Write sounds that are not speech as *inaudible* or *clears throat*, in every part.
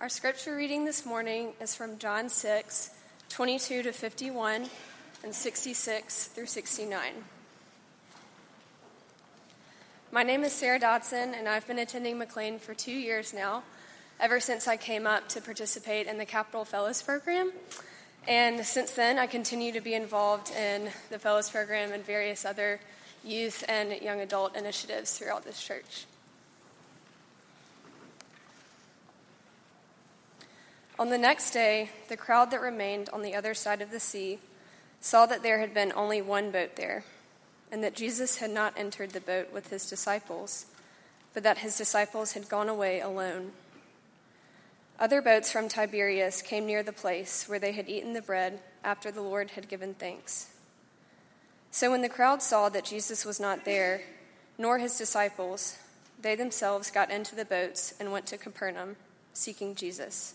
Our scripture reading this morning is from John 6, 22 to 51, and 66 through 69. My name is Sarah Dodson, and I've been attending McLean for two years now, ever since I came up to participate in the Capital Fellows Program. And since then, I continue to be involved in the Fellows Program and various other youth and young adult initiatives throughout this church. On the next day, the crowd that remained on the other side of the sea saw that there had been only one boat there, and that Jesus had not entered the boat with his disciples, but that his disciples had gone away alone. Other boats from Tiberias came near the place where they had eaten the bread after the Lord had given thanks. So when the crowd saw that Jesus was not there, nor his disciples, they themselves got into the boats and went to Capernaum, seeking Jesus.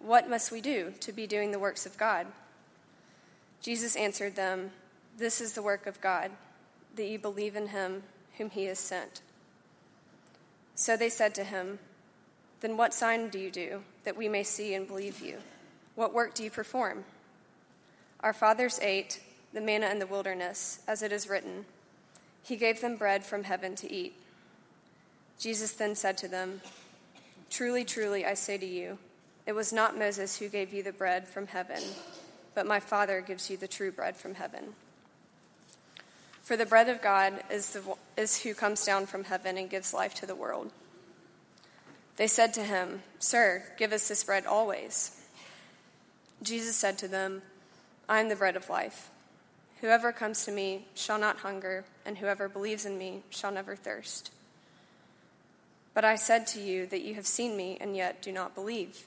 what must we do to be doing the works of God? Jesus answered them, This is the work of God, that you believe in him whom he has sent. So they said to him, Then what sign do you do, that we may see and believe you? What work do you perform? Our fathers ate the manna in the wilderness, as it is written, He gave them bread from heaven to eat. Jesus then said to them, Truly, truly, I say to you, it was not Moses who gave you the bread from heaven, but my Father gives you the true bread from heaven. For the bread of God is, the, is who comes down from heaven and gives life to the world. They said to him, Sir, give us this bread always. Jesus said to them, I am the bread of life. Whoever comes to me shall not hunger, and whoever believes in me shall never thirst. But I said to you that you have seen me, and yet do not believe.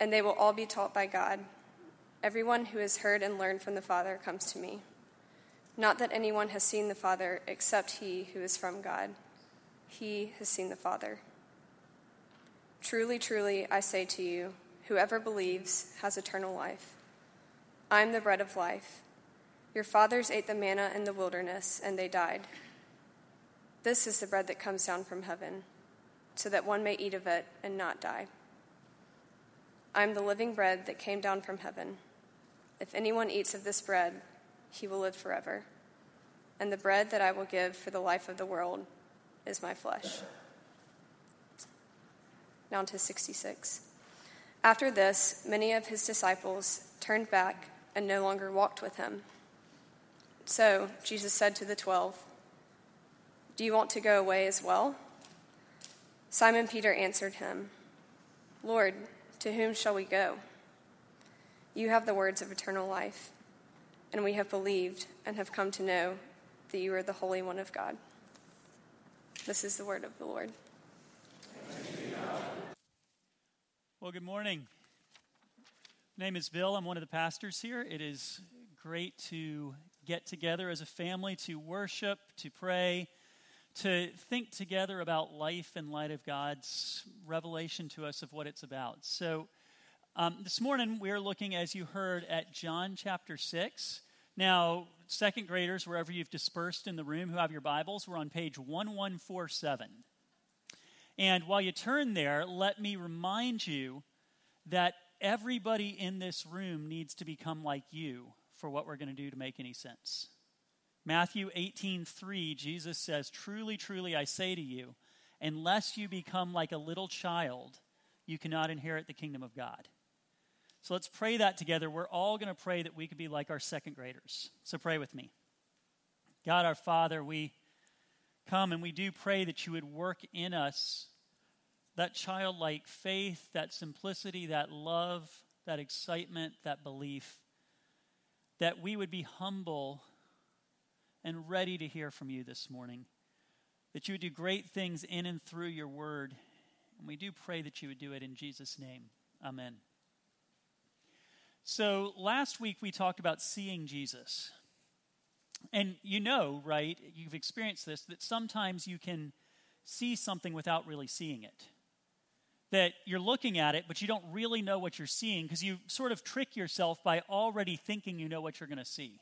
and they will all be taught by God. Everyone who has heard and learned from the Father comes to me. Not that anyone has seen the Father except he who is from God. He has seen the Father. Truly, truly, I say to you, whoever believes has eternal life. I am the bread of life. Your fathers ate the manna in the wilderness, and they died. This is the bread that comes down from heaven, so that one may eat of it and not die. I am the living bread that came down from heaven. If anyone eats of this bread, he will live forever. And the bread that I will give for the life of the world is my flesh. Now to 66. After this, many of his disciples turned back and no longer walked with him. So Jesus said to the twelve, Do you want to go away as well? Simon Peter answered him, Lord, to whom shall we go? You have the words of eternal life, and we have believed and have come to know that you are the Holy One of God. This is the word of the Lord. Well, good morning. My name is Bill. I'm one of the pastors here. It is great to get together as a family to worship, to pray, to think together about life in light of God's revelation to us of what it's about. So, um, this morning we are looking, as you heard, at John chapter 6. Now, second graders, wherever you've dispersed in the room who have your Bibles, we're on page 1147. And while you turn there, let me remind you that everybody in this room needs to become like you for what we're going to do to make any sense. Matthew 18:3 Jesus says, "Truly, truly I say to you, unless you become like a little child, you cannot inherit the kingdom of God." So let's pray that together. We're all going to pray that we could be like our second graders. So pray with me. God our Father, we come and we do pray that you would work in us that childlike faith, that simplicity, that love, that excitement, that belief, that we would be humble and ready to hear from you this morning. That you would do great things in and through your word. And we do pray that you would do it in Jesus' name. Amen. So, last week we talked about seeing Jesus. And you know, right, you've experienced this, that sometimes you can see something without really seeing it. That you're looking at it, but you don't really know what you're seeing because you sort of trick yourself by already thinking you know what you're going to see.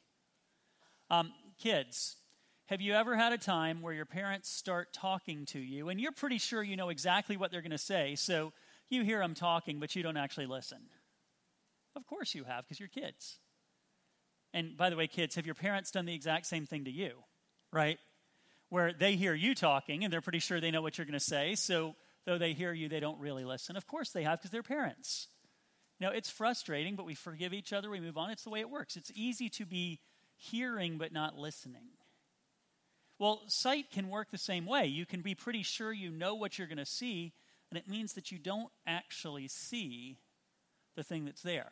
Um, Kids, have you ever had a time where your parents start talking to you and you're pretty sure you know exactly what they're going to say, so you hear them talking, but you don't actually listen? Of course you have, because you're kids. And by the way, kids, have your parents done the exact same thing to you, right? Where they hear you talking and they're pretty sure they know what you're going to say, so though they hear you, they don't really listen. Of course they have, because they're parents. Now, it's frustrating, but we forgive each other, we move on. It's the way it works. It's easy to be hearing but not listening. Well, sight can work the same way. You can be pretty sure you know what you're going to see, and it means that you don't actually see the thing that's there.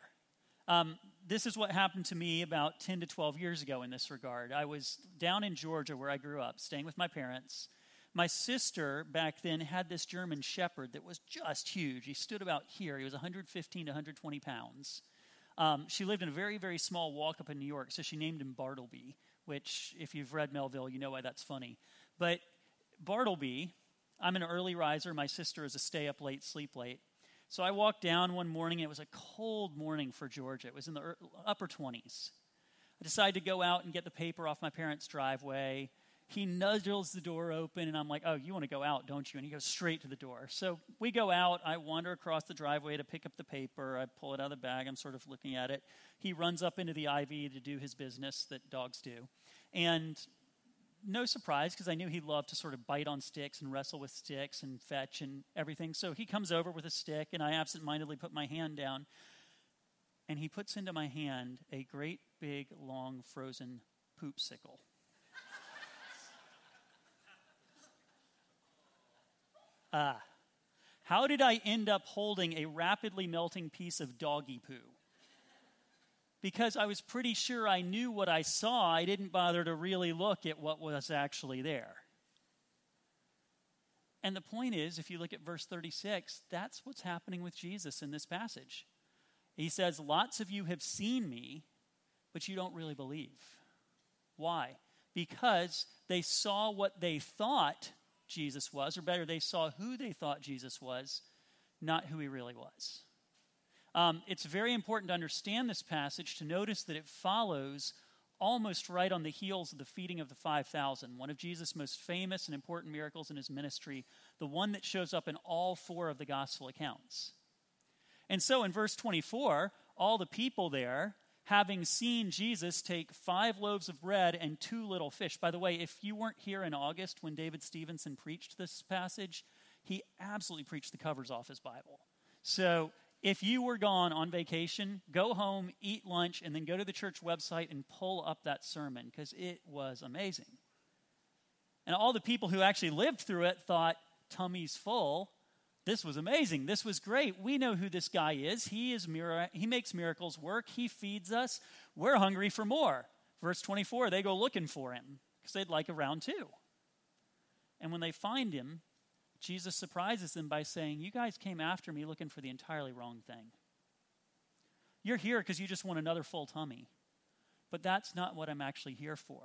Um, this is what happened to me about 10 to 12 years ago in this regard. I was down in Georgia where I grew up, staying with my parents. My sister back then had this German Shepherd that was just huge. He stood about here. He was 115 to 120 pounds. Um, she lived in a very, very small walk up in New York, so she named him Bartleby, which, if you've read Melville, you know why that's funny. But Bartleby, I'm an early riser. My sister is a stay up late, sleep late. So I walked down one morning. It was a cold morning for Georgia. It was in the upper 20s. I decided to go out and get the paper off my parents' driveway he nudges the door open, and I'm like, oh, you want to go out, don't you? And he goes straight to the door. So we go out. I wander across the driveway to pick up the paper. I pull it out of the bag. I'm sort of looking at it. He runs up into the ivy to do his business that dogs do. And no surprise, because I knew he loved to sort of bite on sticks and wrestle with sticks and fetch and everything. So he comes over with a stick, and I absentmindedly put my hand down. And he puts into my hand a great big, long, frozen poop uh, how did I end up holding a rapidly melting piece of doggy poo? Because I was pretty sure I knew what I saw, I didn't bother to really look at what was actually there. And the point is, if you look at verse 36, that's what's happening with Jesus in this passage. He says, Lots of you have seen me, but you don't really believe. Why? Because they saw what they thought Jesus was, or better, they saw who they thought Jesus was, not who he really was. Um, it's very important to understand this passage to notice that it follows almost right on the heels of the feeding of the 5,000, one of Jesus' most famous and important miracles in his ministry, the one that shows up in all four of the gospel accounts. And so in verse 24, all the people there having seen Jesus take five loaves of bread and two little fish. By the way, if you weren't here in August when David Stevenson preached this passage, he absolutely preached the covers off his Bible. So if you were gone on vacation, go home, eat lunch, and then go to the church website and pull up that sermon because it was amazing. And all the people who actually lived through it thought, tummy's full. This was amazing. This was great. We know who this guy is. He is mir- he makes miracles work. He feeds us. We're hungry for more. Verse 24, they go looking for him because they'd like a round two. And when they find him, Jesus surprises them by saying, You guys came after me looking for the entirely wrong thing. You're here because you just want another full tummy. But that's not what I'm actually here for.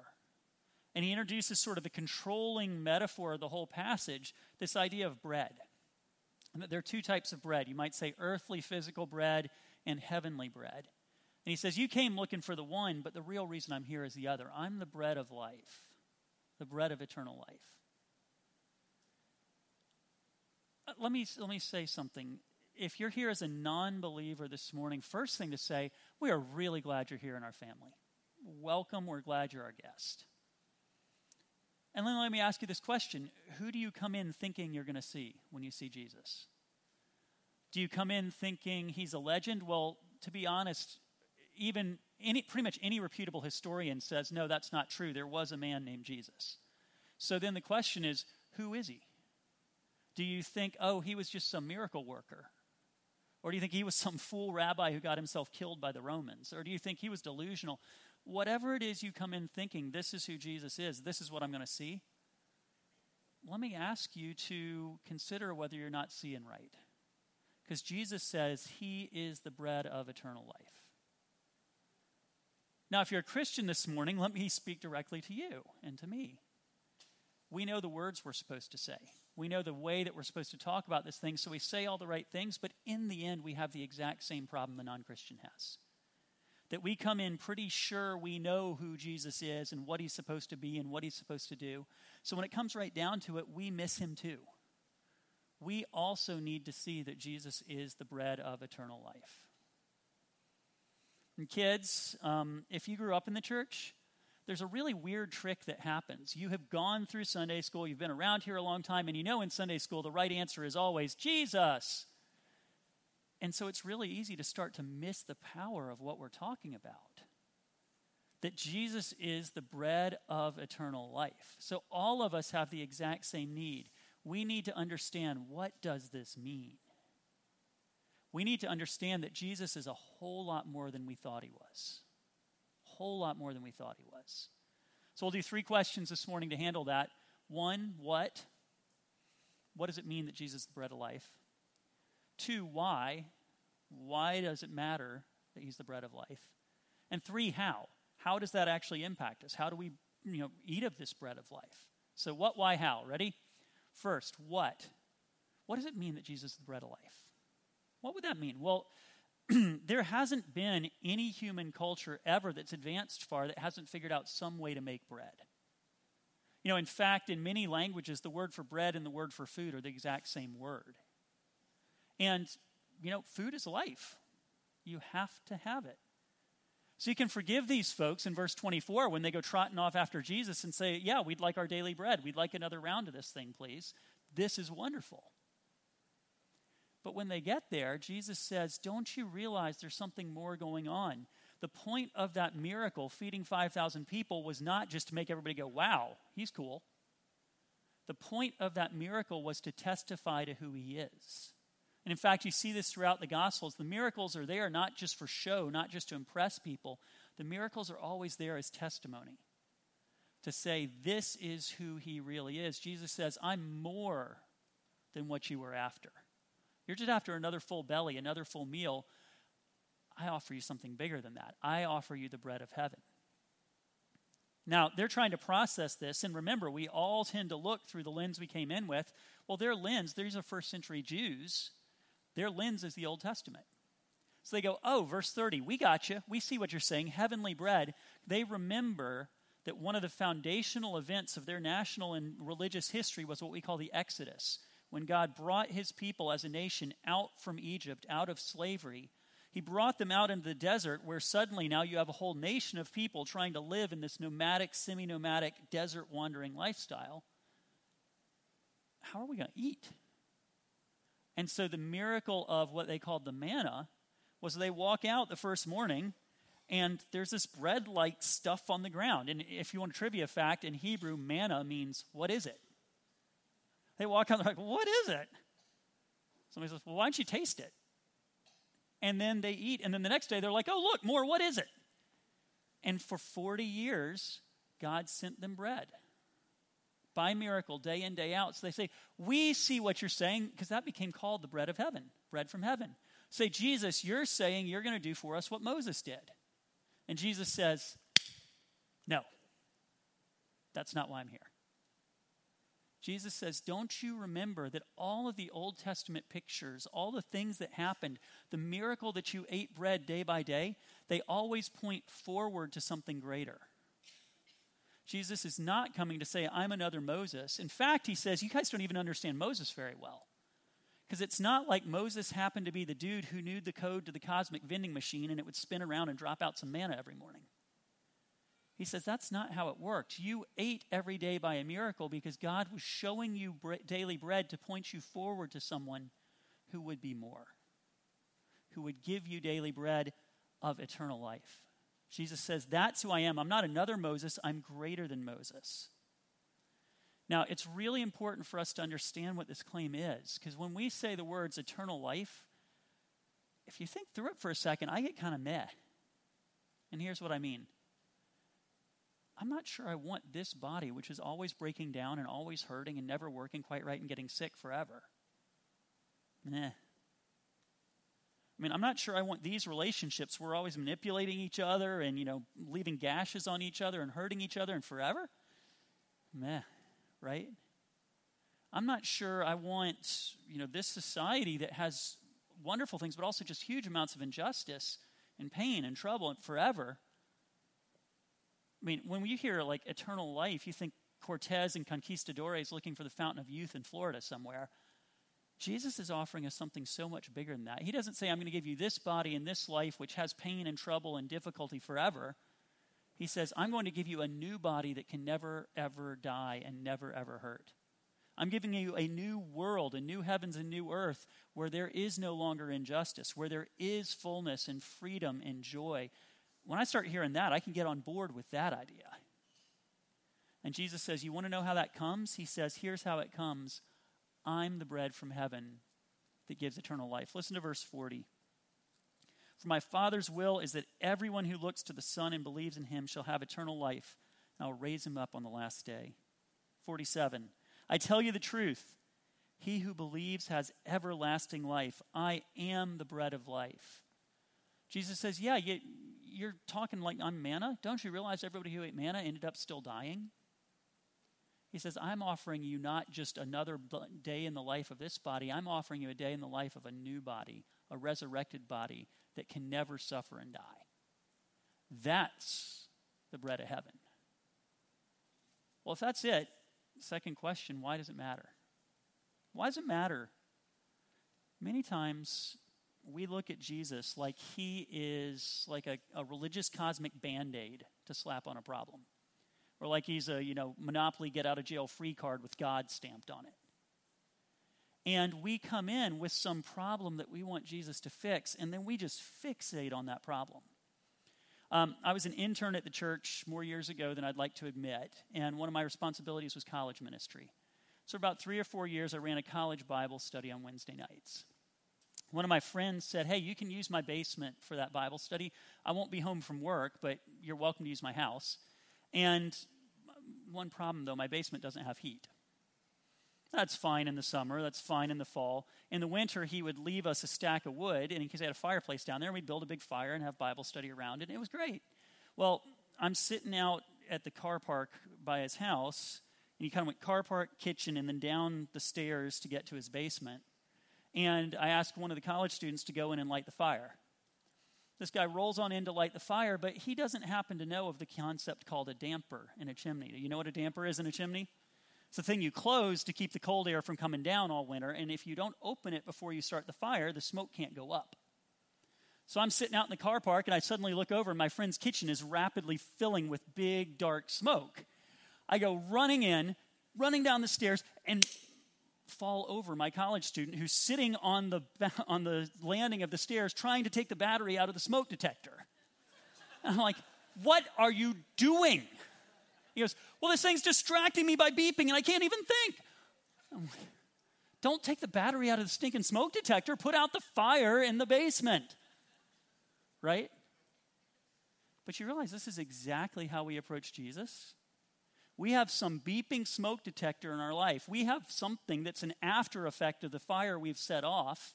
And he introduces sort of the controlling metaphor of the whole passage this idea of bread. And that there are two types of bread. You might say earthly, physical bread and heavenly bread. And he says, You came looking for the one, but the real reason I'm here is the other. I'm the bread of life, the bread of eternal life. Uh, let me, let me say something. If you're here as a non believer this morning, first thing to say, we are really glad you're here in our family. Welcome. We're glad you're our guest. And then let me ask you this question Who do you come in thinking you're going to see when you see Jesus? Do you come in thinking he's a legend? Well, to be honest, even any, pretty much any reputable historian says, no, that's not true. There was a man named Jesus. So then the question is, who is he? Do you think, oh, he was just some miracle worker? Or do you think he was some fool rabbi who got himself killed by the Romans? Or do you think he was delusional? Whatever it is you come in thinking, this is who Jesus is, this is what I'm going to see, let me ask you to consider whether you're not seeing right. Because Jesus says he is the bread of eternal life. Now, if you're a Christian this morning, let me speak directly to you and to me. We know the words we're supposed to say. We know the way that we're supposed to talk about this thing, so we say all the right things, but in the end, we have the exact same problem the non Christian has that we come in pretty sure we know who Jesus is and what he's supposed to be and what he's supposed to do. So when it comes right down to it, we miss him too. We also need to see that Jesus is the bread of eternal life. And kids, um, if you grew up in the church, there's a really weird trick that happens. You have gone through Sunday school, you've been around here a long time, and you know in Sunday school the right answer is always Jesus. And so it's really easy to start to miss the power of what we're talking about. That Jesus is the bread of eternal life. So all of us have the exact same need. We need to understand what does this mean? We need to understand that Jesus is a whole lot more than we thought he was. A whole lot more than we thought he was. So we'll do three questions this morning to handle that. One, what? What does it mean that Jesus is the bread of life? Two, why? Why does it matter that he's the bread of life? And three, how? How does that actually impact us? How do we, you know, eat of this bread of life? So what, why, how? Ready? First, what? What does it mean that Jesus is the bread of life? What would that mean? Well, *clears throat* there hasn't been any human culture ever that's advanced far that hasn't figured out some way to make bread. You know, in fact, in many languages, the word for bread and the word for food are the exact same word. And, you know, food is life. You have to have it. So you can forgive these folks in verse 24 when they go trotting off after Jesus and say, Yeah, we'd like our daily bread. We'd like another round of this thing, please. This is wonderful. But when they get there, Jesus says, Don't you realize there's something more going on? The point of that miracle, feeding 5,000 people, was not just to make everybody go, Wow, he's cool. The point of that miracle was to testify to who he is. And in fact, you see this throughout the Gospels. The miracles are there not just for show, not just to impress people. The miracles are always there as testimony to say, this is who he really is. Jesus says, I'm more than what you were after. You're just after another full belly, another full meal. I offer you something bigger than that. I offer you the bread of heaven. Now, they're trying to process this, and remember, we all tend to look through the lens we came in with. Well, their lens, these are first century Jews. Their lens is the Old Testament. So they go, oh, verse 30, we got you. We see what you're saying, heavenly bread. They remember that one of the foundational events of their national and religious history was what we call the Exodus, when God brought his people as a nation out from Egypt, out of slavery. He brought them out into the desert where suddenly now you have a whole nation of people trying to live in this nomadic, semi nomadic, desert wandering lifestyle. How are we going to eat? And so the miracle of what they called the manna was they walk out the first morning and there's this bread like stuff on the ground. And if you want a trivia fact, in Hebrew, manna means, what is it? They walk out, they're like, what is it? Somebody says, well, why don't you taste it? And then they eat. And then the next day, they're like, oh, look, more, what is it? And for 40 years, God sent them bread by miracle, day in, day out. So they say, We see what you're saying, because that became called the bread of heaven, bread from heaven. Say, Jesus, you're saying you're going to do for us what Moses did. And Jesus says, No. That's not why I'm here. Jesus says, Don't you remember that all of the Old Testament pictures, all the things that happened, the miracle that you ate bread day by day, they always point forward to something greater. Jesus is not coming to say, I'm another Moses. In fact, he says, You guys don't even understand Moses very well. Because it's not like Moses happened to be the dude who knew the code to the cosmic vending machine and it would spin around and drop out some manna every morning. He says that's not how it worked. You ate every day by a miracle because God was showing you daily bread to point you forward to someone who would be more, who would give you daily bread of eternal life. Jesus says, That's who I am. I'm not another Moses, I'm greater than Moses. Now, it's really important for us to understand what this claim is, because when we say the words eternal life, if you think through it for a second, I get kind of meh. And here's what I mean I'm not sure I want this body, which is always breaking down and always hurting and never working quite right and getting sick forever. Nah. I mean, I'm not sure I want these relationships. We're always manipulating each other and, you know, leaving gashes on each other and hurting each other and forever. Meh, right? I'm not sure I want, you know, this society that has wonderful things, but also just huge amounts of injustice and pain and trouble and forever. I mean, when you hear like eternal life, you think Cortez and conquistadores looking for the fountain of youth in Florida somewhere. Jesus is offering us something so much bigger than that. He doesn't say, I'm going to give you this body and this life, which has pain and trouble and difficulty forever. He says, I'm going to give you a new body that can never, ever die and never, ever hurt. I'm giving you a new world, a new heavens and new earth, where there is no longer injustice, where there is fullness and freedom and joy. When I start hearing that, I can get on board with that idea. And Jesus says, You want to know how that comes? He says, Here's how it comes I'm the bread from heaven that gives eternal life. Listen to verse 40. For my Father's will is that everyone who looks to the Son and believes in him shall have eternal life, and I'll raise him up on the last day. 47. I tell you the truth. He who believes has everlasting life. I am the bread of life. Jesus says, Yeah, you, are talking like I'm manna. Don't you realize everybody who ate manna ended up still dying? He says, I'm offering you not just another day in the life of this body, I'm offering you a day in the life of a new body, a resurrected body that can never suffer and die. That's the bread of heaven. Well, if that's it, second question why does it matter? Why does it matter? Many times we look at Jesus like he is like a, a religious cosmic band aid to slap on a problem or like he's a you know monopoly get out of jail free card with god stamped on it and we come in with some problem that we want jesus to fix and then we just fixate on that problem um, i was an intern at the church more years ago than i'd like to admit and one of my responsibilities was college ministry so about three or four years i ran a college bible study on wednesday nights one of my friends said, Hey, you can use my basement for that Bible study. I won't be home from work, but you're welcome to use my house. And one problem, though, my basement doesn't have heat. That's fine in the summer. That's fine in the fall. In the winter, he would leave us a stack of wood, and in case he had a fireplace down there, we'd build a big fire and have Bible study around it. And it was great. Well, I'm sitting out at the car park by his house, and he kind of went car park, kitchen, and then down the stairs to get to his basement. And I asked one of the college students to go in and light the fire. This guy rolls on in to light the fire, but he doesn't happen to know of the concept called a damper in a chimney. Do you know what a damper is in a chimney? It's the thing you close to keep the cold air from coming down all winter, and if you don't open it before you start the fire, the smoke can't go up. So I'm sitting out in the car park, and I suddenly look over, and my friend's kitchen is rapidly filling with big, dark smoke. I go running in, running down the stairs, and fall over my college student who's sitting on the, *laughs* on the landing of the stairs trying to take the battery out of the smoke detector. And I'm like, What are you doing? He goes, Well, this thing's distracting me by beeping and I can't even think. Like, Don't take the battery out of the stinking smoke detector, put out the fire in the basement. Right? But you realize this is exactly how we approach Jesus. We have some beeping smoke detector in our life. We have something that's an after effect of the fire we've set off.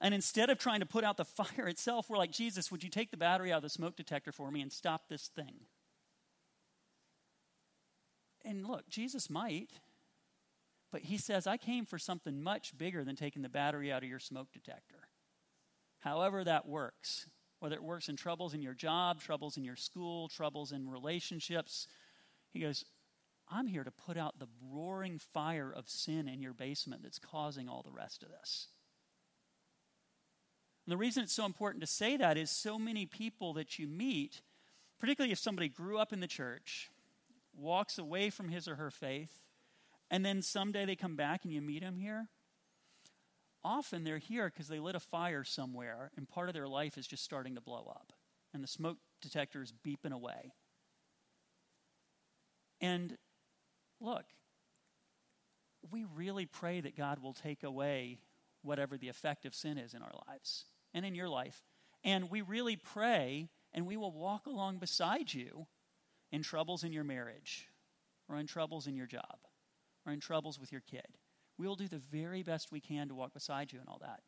And instead of trying to put out the *laughs* fire itself, we're like, Jesus, would you take the battery out of the smoke detector for me and stop this thing? and look, Jesus might, but he says, I came for something much bigger than taking the battery out of your smoke detector. However, that works, whether it works in troubles in your job, troubles in your school, troubles in relationships, he goes, I'm here to put out the roaring fire of sin in your basement that's causing all the rest of this. And the reason it's so important to say that is so many people that you meet, particularly if somebody grew up in the church, walks away from his or her faith, and then someday they come back and you meet them here. Often they're here because they lit a fire somewhere and part of their life is just starting to blow up and the smoke detector is beeping away. And look, we really pray that God will take away whatever the effect of sin is in our lives and in your life. And we really pray and we will walk along beside you in troubles in your marriage or in troubles in your job or in troubles with your kid. We will do the very best we can to walk beside you and all that.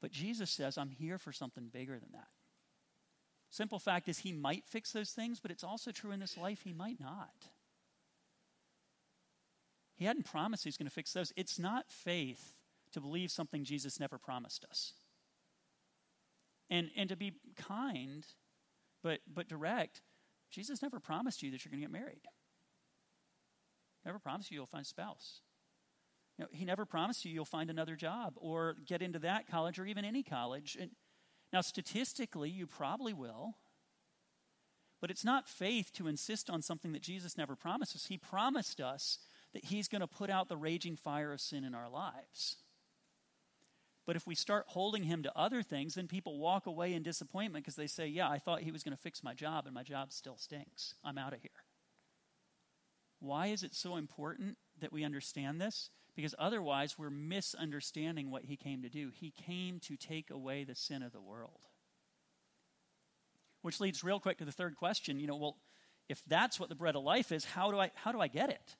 But Jesus says, I'm here for something bigger than that. Simple fact is, he might fix those things, but it's also true in this life, he might not. He hadn't promised he's going to fix those. It's not faith to believe something Jesus never promised us. And, and to be kind, but, but direct, Jesus never promised you that you're going to get married. Never promised you you'll find a spouse. You know, he never promised you you'll find another job or get into that college or even any college. And now, statistically, you probably will. But it's not faith to insist on something that Jesus never promised us. He promised us that He's going to put out the raging fire of sin in our lives. But if we start holding Him to other things, then people walk away in disappointment because they say, Yeah, I thought He was going to fix my job, and my job still stinks. I'm out of here. Why is it so important that we understand this? Because otherwise, we're misunderstanding what He came to do. He came to take away the sin of the world. Which leads real quick to the third question. You know, well, if that's what the bread of life is, how do I, how do I get it?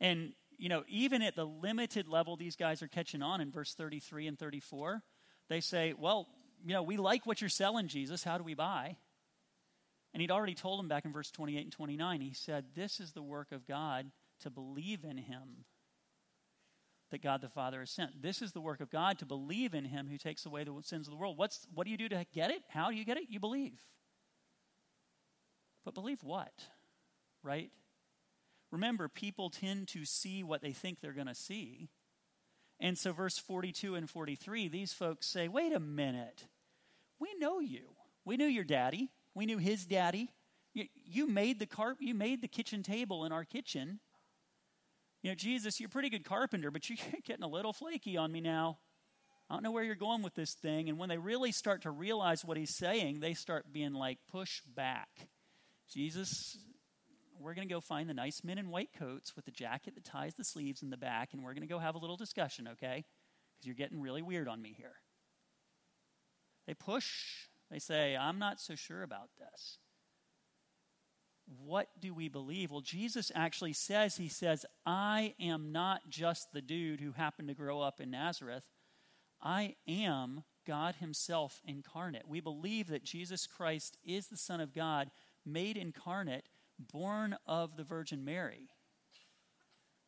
And, you know, even at the limited level these guys are catching on in verse 33 and 34, they say, well, you know, we like what you're selling, Jesus. How do we buy? And he'd already told them back in verse 28 and 29, he said, This is the work of God to believe in him that God the Father has sent. This is the work of God to believe in him who takes away the sins of the world. What's, what do you do to get it? How do you get it? You believe. But believe what? Right? Remember, people tend to see what they think they're going to see. And so, verse 42 and 43, these folks say, wait a minute. We know you. We knew your daddy. We knew his daddy. You, you made the carp, you made the kitchen table in our kitchen. You know, Jesus, you're a pretty good carpenter, but *laughs* you're getting a little flaky on me now. I don't know where you're going with this thing. And when they really start to realize what he's saying, they start being like, push back. Jesus, we're going to go find the nice men in white coats with the jacket that ties the sleeves in the back, and we're going to go have a little discussion, okay? Because you're getting really weird on me here. They push, they say, I'm not so sure about this. What do we believe? Well, Jesus actually says, He says, I am not just the dude who happened to grow up in Nazareth. I am God Himself incarnate. We believe that Jesus Christ is the Son of God made incarnate born of the Virgin Mary.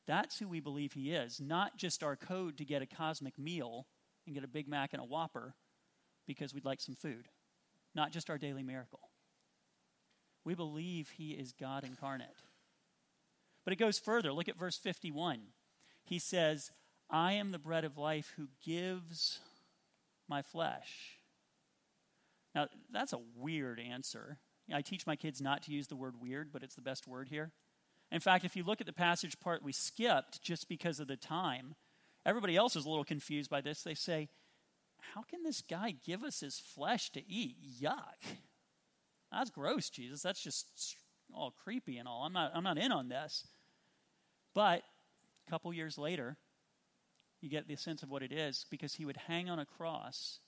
That's who we believe he is, not just our code to get a cosmic meal and get a Big Mac and a Whopper because we'd like some food, not just our daily miracle. We believe he is God incarnate. But it goes further. Look at verse 51. He says, I am the bread of life who gives my flesh. Now, that's a weird answer. I teach my kids not to use the word weird, but it's the best word here. In fact, if you look at the passage part we skipped just because of the time, everybody else is a little confused by this. They say, How can this guy give us his flesh to eat? Yuck. That's gross, Jesus. That's just all creepy and all. I'm not, I'm not in on this. But a couple years later, you get the sense of what it is because he would hang on a cross,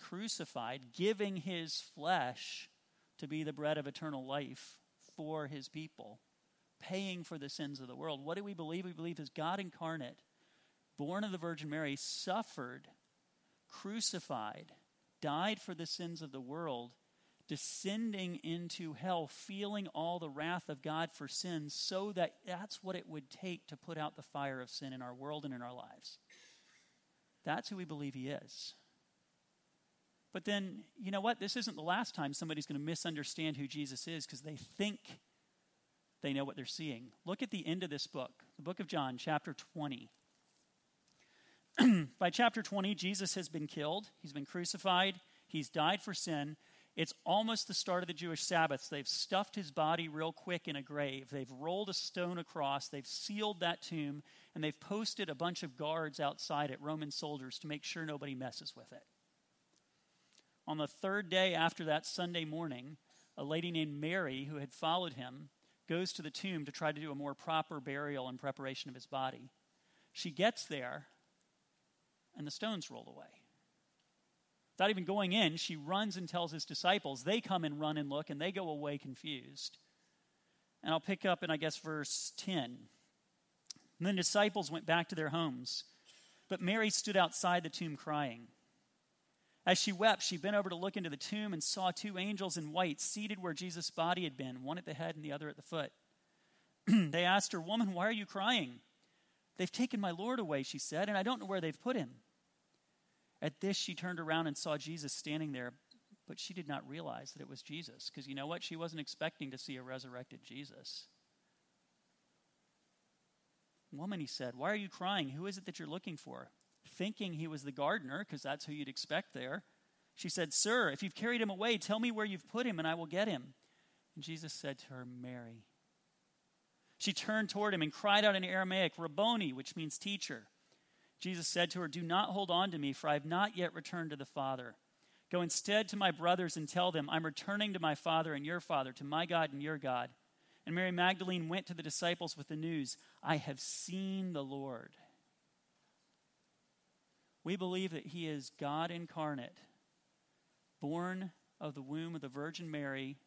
crucified, giving his flesh to be the bread of eternal life for his people, paying for the sins of the world. What do we believe? We believe is God incarnate, born of the Virgin Mary, suffered, crucified, died for the sins of the world descending into hell, feeling all the wrath of God for sin, so that that's what it would take to put out the fire of sin in our world and in our lives. That's who we believe he is. But then, you know what? This isn't the last time somebody's going to misunderstand who Jesus is because they think they know what they're seeing. Look at the end of this book, the book of John, chapter 20. *clears throat* By chapter 20, Jesus has been killed, he's been crucified, he's died for sin. It's almost the start of the Jewish Sabbaths. They've stuffed his body real quick in a grave. They've rolled a stone across. They've sealed that tomb. And they've posted a bunch of guards outside it, Roman soldiers, to make sure nobody messes with it. On the third day after that Sunday morning, a lady named Mary, who had followed him, goes to the tomb to try to do a more proper burial and preparation of his body. She gets there, and the stones roll away. Without even going in, she runs and tells his disciples. They come and run and look, and they go away confused. And I'll pick up in, I guess, verse 10. And the disciples went back to their homes, but Mary stood outside the tomb crying. As she wept, she bent over to look into the tomb and saw two angels in white seated where Jesus' body had been, one at the head and the other at the foot. *clears throat* they asked her, Woman, why are you crying? They've taken my Lord away, she said, and I don't know where they've put him. At this, she turned around and saw Jesus standing there, but she did not realize that it was Jesus, because you know what? She wasn't expecting to see a resurrected Jesus. Woman, he said, why are you crying? Who is it that you're looking for? Thinking he was the gardener, because that's who you'd expect there. She said, Sir, if you've carried him away, tell me where you've put him, and I will get him. And Jesus said to her, Mary. She turned toward him and cried out in Aramaic, Rabboni, which means teacher. Jesus said to her, Do not hold on to me, for I have not yet returned to the Father. Go instead to my brothers and tell them, I'm returning to my Father and your Father, to my God and your God. And Mary Magdalene went to the disciples with the news, I have seen the Lord. We believe that he is God incarnate, born of the womb of the Virgin Mary,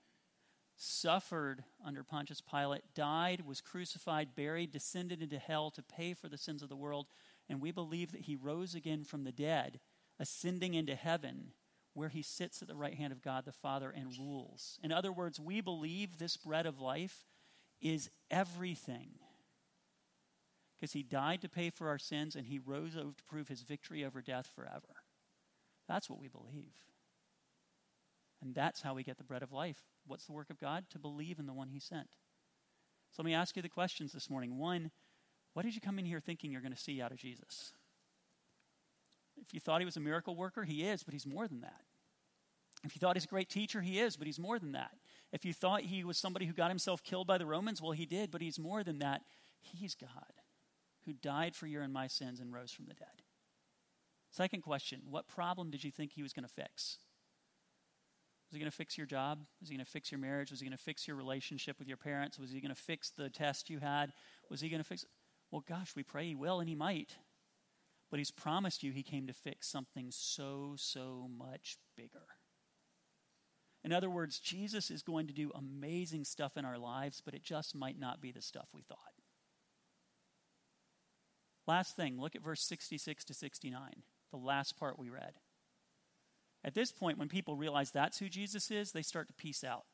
suffered under Pontius Pilate, died, was crucified, buried, descended into hell to pay for the sins of the world, and we believe that he rose again from the dead, ascending into heaven, where he sits at the right hand of God the Father and rules. In other words, we believe this bread of life is everything. Because he died to pay for our sins and he rose to prove his victory over death forever. That's what we believe. And that's how we get the bread of life. What's the work of God? To believe in the one he sent. So let me ask you the questions this morning. One, what did you come in here thinking you're going to see out of Jesus? If you thought he was a miracle worker, he is, but he's more than that. If you thought he's a great teacher, he is, but he's more than that. If you thought he was somebody who got himself killed by the Romans, well, he did, but he's more than that. He's God who died for your and my sins and rose from the dead. Second question What problem did you think he was going to fix? Was he going to fix your job? Was he going to fix your marriage? Was he going to fix your relationship with your parents? Was he going to fix the test you had? Was he going to fix well, gosh, we pray he will, and he might. But he's promised you he came to fix something so, so much bigger. In other words, Jesus is going to do amazing stuff in our lives, but it just might not be the stuff we thought. Last thing, look at verse 66 to 69, the last part we read. At this point, when people realize that's who Jesus is, they start to piece out.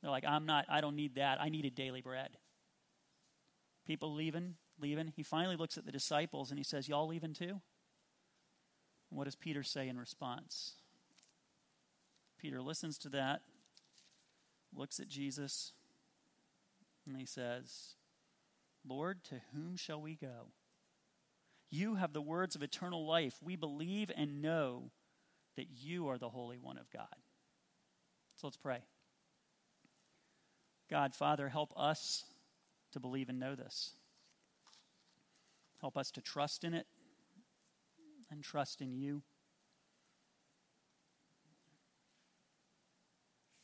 They're like, I'm not, I don't need that. I needed daily bread. People leaving, leaving. He finally looks at the disciples and he says, Y'all leaving too? what does Peter say in response? Peter listens to that, looks at Jesus, and he says, Lord, to whom shall we go? You have the words of eternal life. We believe and know that you are the Holy One of God. So let's pray. God, Father, help us to believe and know this. Help us to trust in it and trust in you.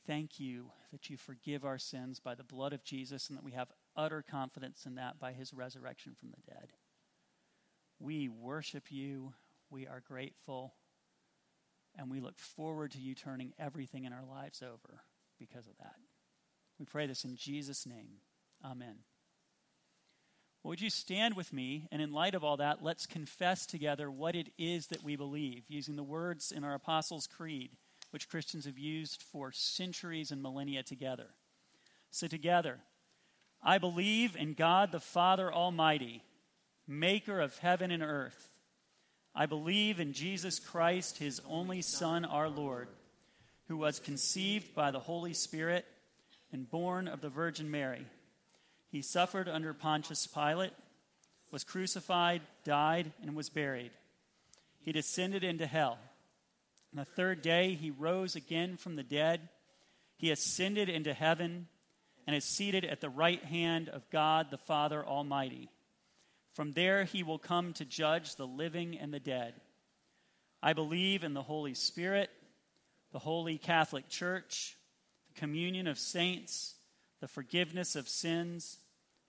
Thank you that you forgive our sins by the blood of Jesus and that we have utter confidence in that by his resurrection from the dead. We worship you. We are grateful. And we look forward to you turning everything in our lives over because of that. We pray this in Jesus' name. Amen. Would you stand with me? And in light of all that, let's confess together what it is that we believe, using the words in our Apostles' Creed which Christians have used for centuries and millennia together. So, together, I believe in God the Father Almighty, maker of heaven and earth. I believe in Jesus Christ, his only Son, our Lord, who was conceived by the Holy Spirit and born of the Virgin Mary. He suffered under Pontius Pilate, was crucified, died, and was buried. He descended into hell. On the third day, he rose again from the dead. He ascended into heaven and is seated at the right hand of God the Father Almighty. From there, he will come to judge the living and the dead. I believe in the Holy Spirit, the Holy Catholic Church, the communion of saints, the forgiveness of sins,